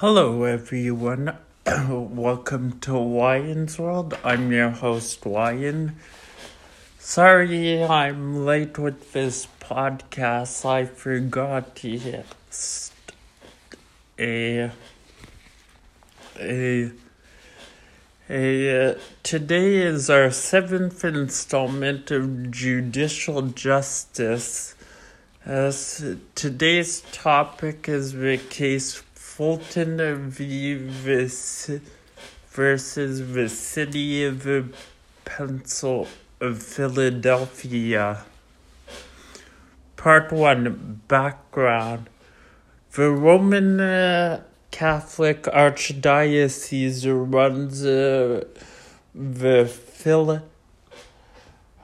Hello, everyone. Welcome to Wyan's World. I'm your host, Wyan. Sorry I'm late with this podcast. I forgot yes. A, a, a, uh, today is our seventh installment of Judicial Justice. As today's topic is the case Fulton v. versus the city of Pencil of Philadelphia. Part 1 Background The Roman uh, Catholic Archdiocese runs uh, the Phil-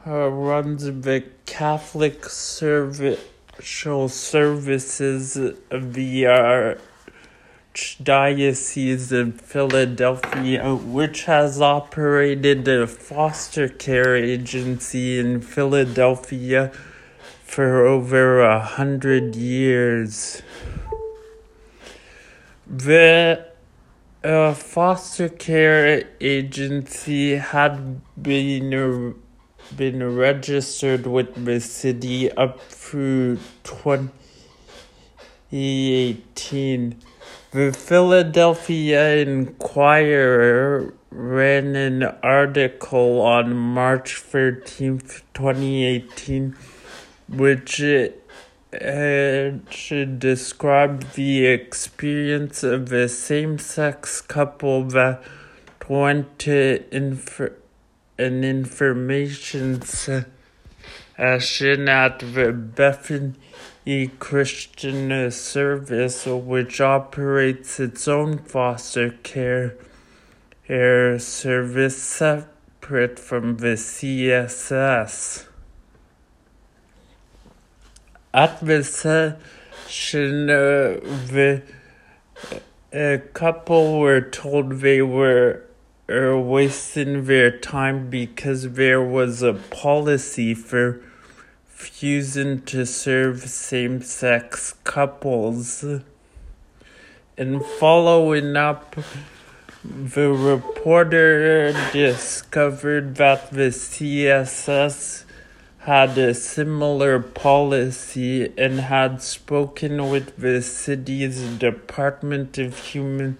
uh, runs the Catholic social services of the Archdiocese of Philadelphia, which has operated a foster care agency in Philadelphia for over a hundred years. The uh, foster care agency had been been registered with the city up through 2018 the Philadelphia Inquirer ran an article on March 13th, 2018, which uh, described the experience of a same sex couple that went to inf- an information session at the Bethany e Christian Service, which operates its own foster care care service separate from the CSS. At the session, uh, the a couple were told they were uh, wasting their time because there was a policy for refusing to serve same sex couples. And following up, the reporter discovered that the CSS had a similar policy and had spoken with the city's Department of Human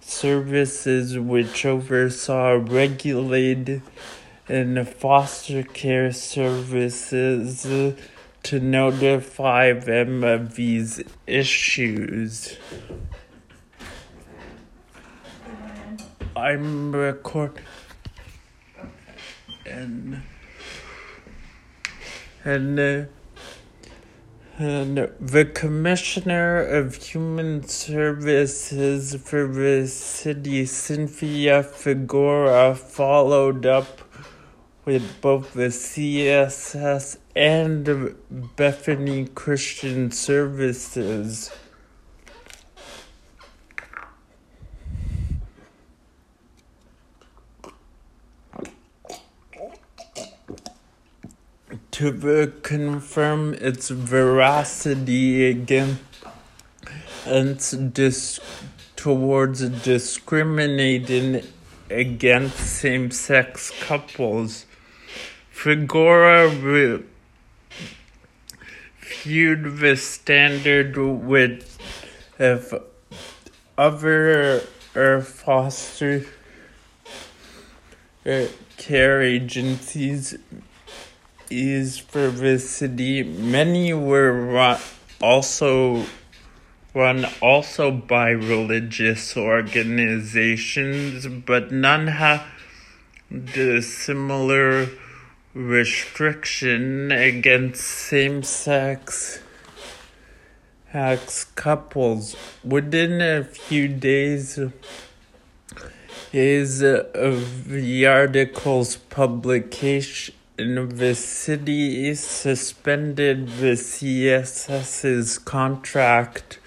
Services, which oversaw regulated in foster care services to notify them of these issues. I'm recording and and uh, and the Commissioner of Human Services for the city, Cynthia Figueroa, followed up with both the CSS and Bethany Christian Services. To confirm its veracity again and dis- towards discriminating against same sex couples. Figueroa viewed the standard with if other uh, foster uh, care agencies is for the city. Many were run, also run also by religious organizations, but none have the similar restriction against same sex couples. Within a few days is of the article's publication, in the city suspended the CSS's contract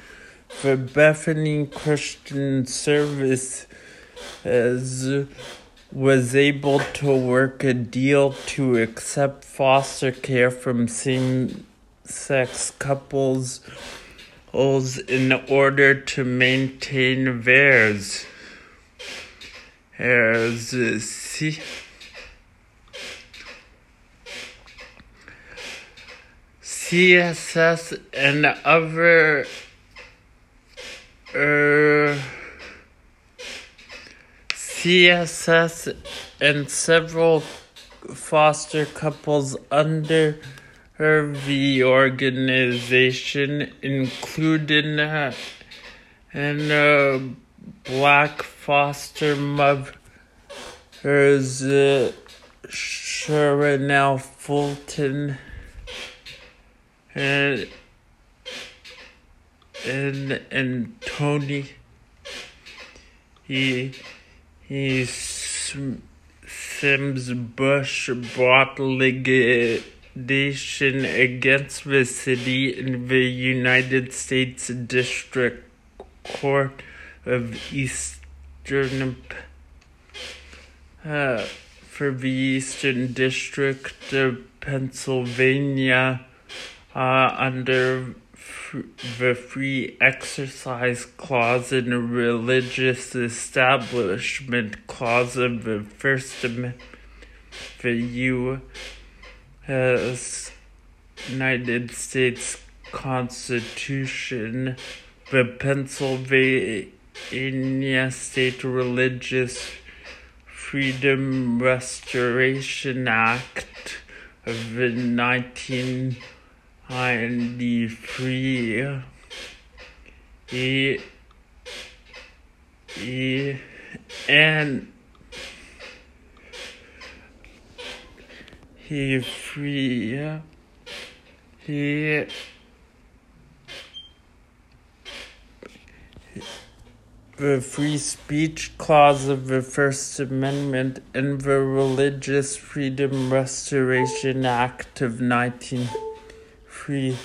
for Bethany Christian Service as was able to work a deal to accept foster care from same sex couples in order to maintain theirs. As C- CSS and other uh, CSS and several foster couples under the organization, including uh, and uh, black foster mothers uh, Sharonell Fulton and and and Toni he he Sims Bush brought litigation against the city in the United States District Court of Eastern uh, for the Eastern District of Pennsylvania uh, under the free exercise clause in the religious establishment clause of the First Amendment, the U.S. United States Constitution, the Pennsylvania State Religious Freedom Restoration Act of the 19 and the free e, e, and he free he the free speech clause of the First Amendment and the Religious Freedom Restoration Act of 19- free.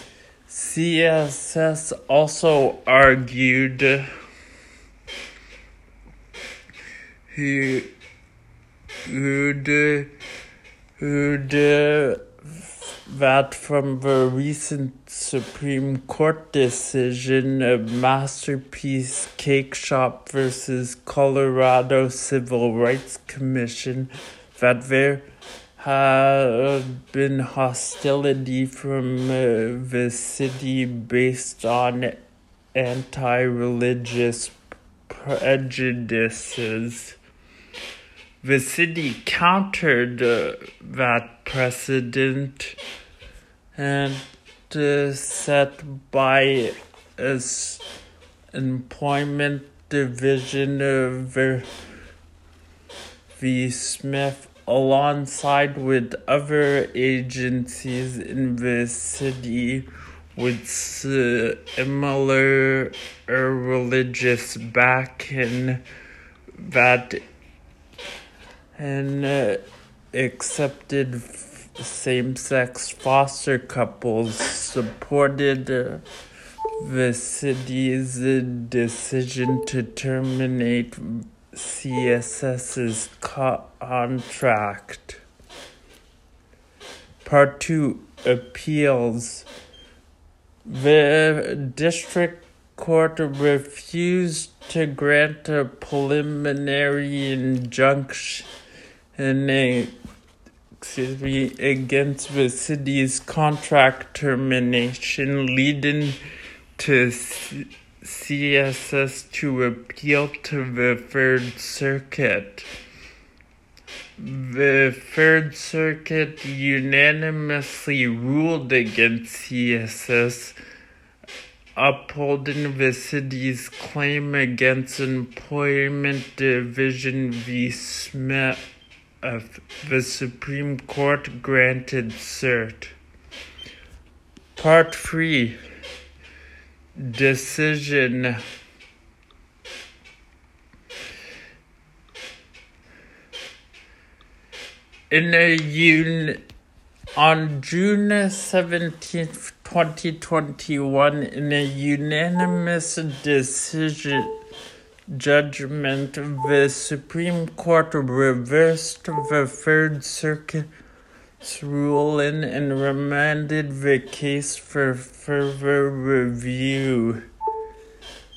CSS also argued he would, would that from the recent Supreme Court decision of Masterpiece Cakeshop versus Colorado Civil Rights Commission that there had been hostility from uh, the city based on anti religious prejudices. The city countered uh, that precedent and uh, set by its employment division of the. Smith alongside with other agencies in the city with similar religious backing that and uh, accepted same-sex foster couples supported uh, the city's decision to terminate CSS's contract. Part 2 Appeals. The district court refused to grant a preliminary injunction excuse me, against the city's contract termination, leading to CSS to appeal to the Third Circuit. The Third Circuit unanimously ruled against CSS, upholding the city's claim against Employment Division v. Smith. Of the Supreme Court granted cert. Part 3 decision. In a un on June 17th, 2021, in a unanimous decision judgment, the Supreme Court reversed the Third Circuit ruling and remanded the case for further review.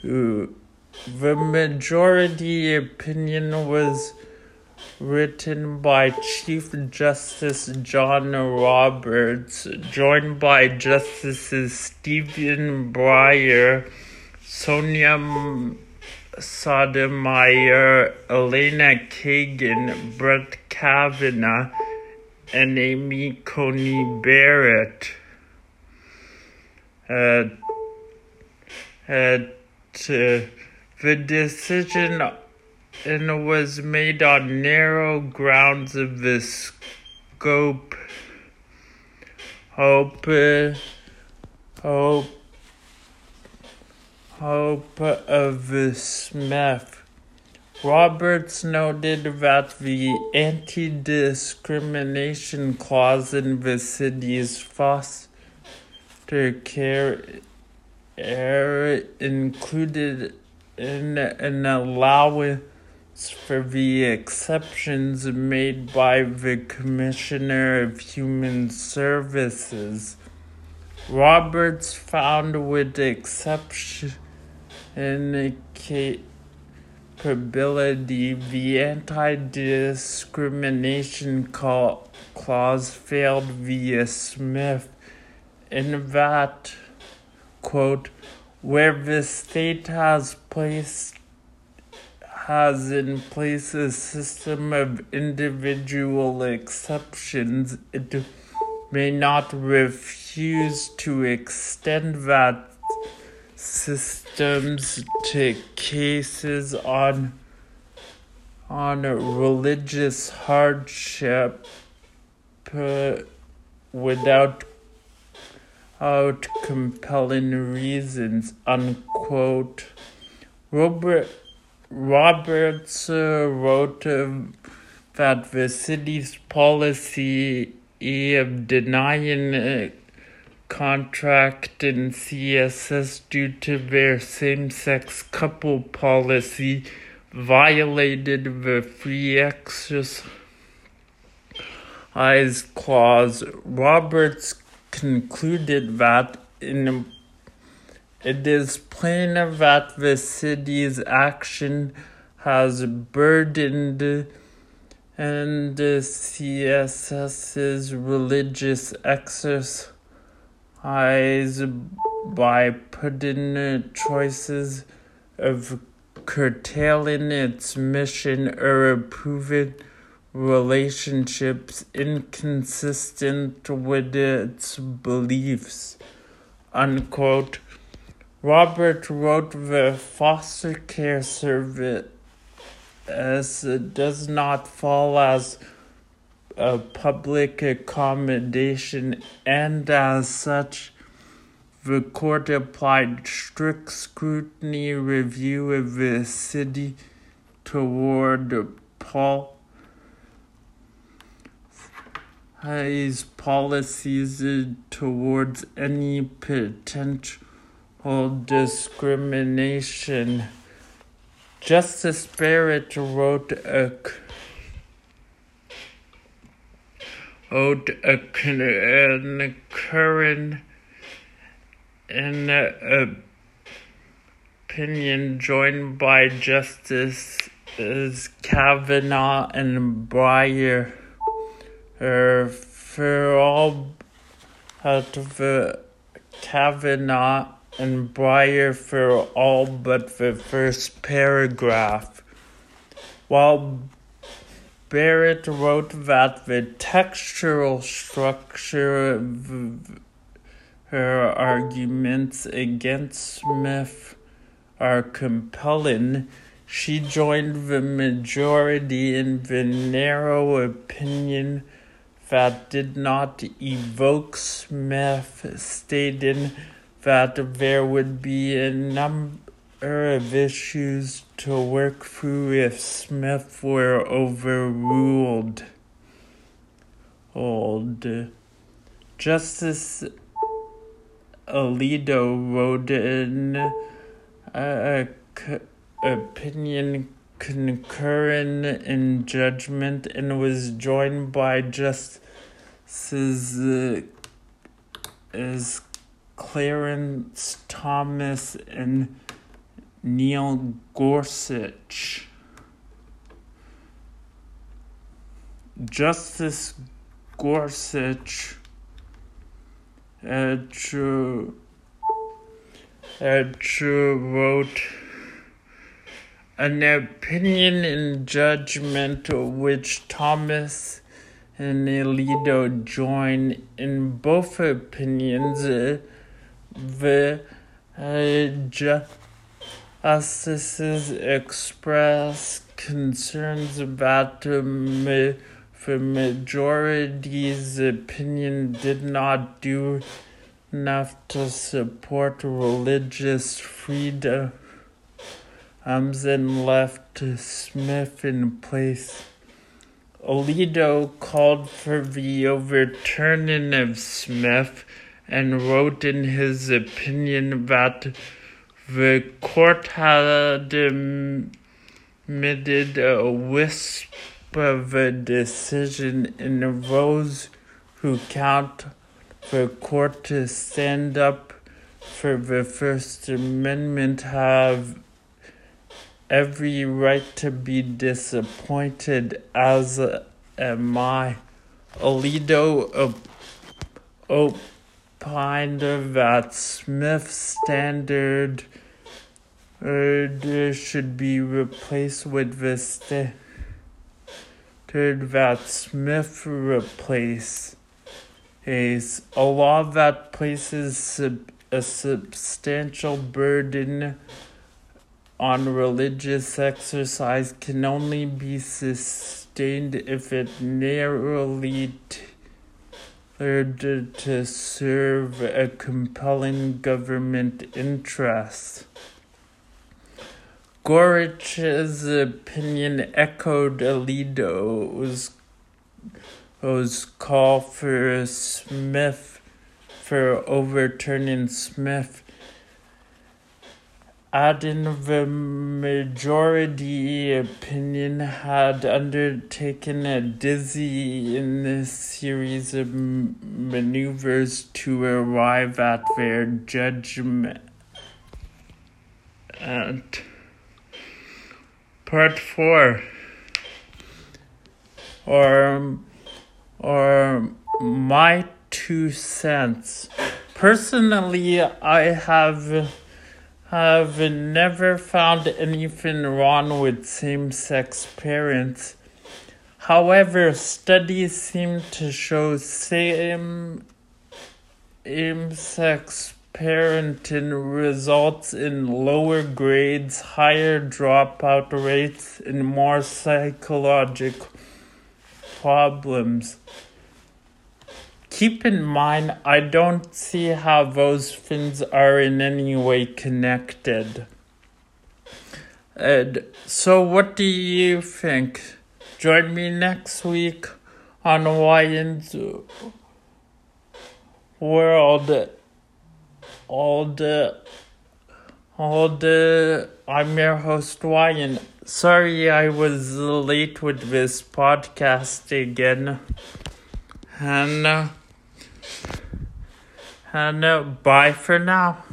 The majority opinion was written by Chief Justice John Roberts, joined by Justices Stephen Breyer, Sonia Sotomayor, Elena Kagan, Brett Kavanaugh, and Amy Coney Barrett. Uh, uh, the decision and was made on narrow grounds of the scope. Hope, hope, hope of the Smith. Roberts noted that the anti discrimination clause in the city's foster care area included in an allowance for the exceptions made by the Commissioner of Human Services. Roberts found with exception capability the anti-discrimination clause failed via Smith. In that quote where the state has placed has in place a system of individual exceptions, it may not refuse to extend that systems to cases on on religious hardship uh, without out compelling reasons unquote. Robert Roberts uh, wrote uh, that the city's policy of denying contract in CSS due to their same-sex couple policy violated the free exercise clause. Roberts concluded that in it is plain that the city's action has burdened and CSS's religious exercise by putting choices of curtailing its mission or approving relationships inconsistent with its beliefs. Unquote. Robert wrote the foster care service does not fall as a public accommodation and as such the court applied strict scrutiny review of the city toward Paul his policies uh, towards any potential discrimination. Justice Barrett wrote a wrote a concurrent in uh, opinion joined by Justices Kavanaugh and Breyer. Er, for all out of Kavanaugh and Breyer for all but the first paragraph, while Barrett wrote that the textual structure of her arguments against Smith are compelling. She joined the majority in the narrow opinion that did not evoke Smith, stating that there would be a number of issues to work through if Smith were overruled. Old Justice Alito wrote uh, opinion concurring in judgment and was joined by Justice is, uh, is Clarence Thomas and Neil Gorsuch. Justice Gorsuch uh, uh, wrote an opinion and judgment which Thomas and Alito join in both opinions. The uh, justices express concerns about um, the majority's opinion did not do enough to support religious freedom and left Smith in place. Alito called for the overturning of Smith and wrote in his opinion that the court had admitted a wisp of a decision in those who count the court to stand up for the First Amendment have every right to be disappointed, as am I. Alito opined that Smith standard should be replaced with the standard that Smith replaced is a law that places a substantial burden on religious exercise can only be sustained if it narrowly tailored to serve a compelling government interest. Gorsuch's opinion echoed Alito's call for Smith for overturning Smith, adding the majority opinion had undertaken a dizzy in dizzying series of maneuvers to arrive at their judgment. And part four or or my two cents. Personally, I have have never found anything wrong with same-sex parents. However, studies seem to show same same-sex parenting results in lower grades, higher dropout rates, and more psychological problems. Keep in mind, I don't see how those things are in any way connected. And so, what do you think? Join me next week on Ryan's World. All the, all the. I'm your host Ryan. Sorry I was late with this podcast again. And, uh, and uh, bye for now.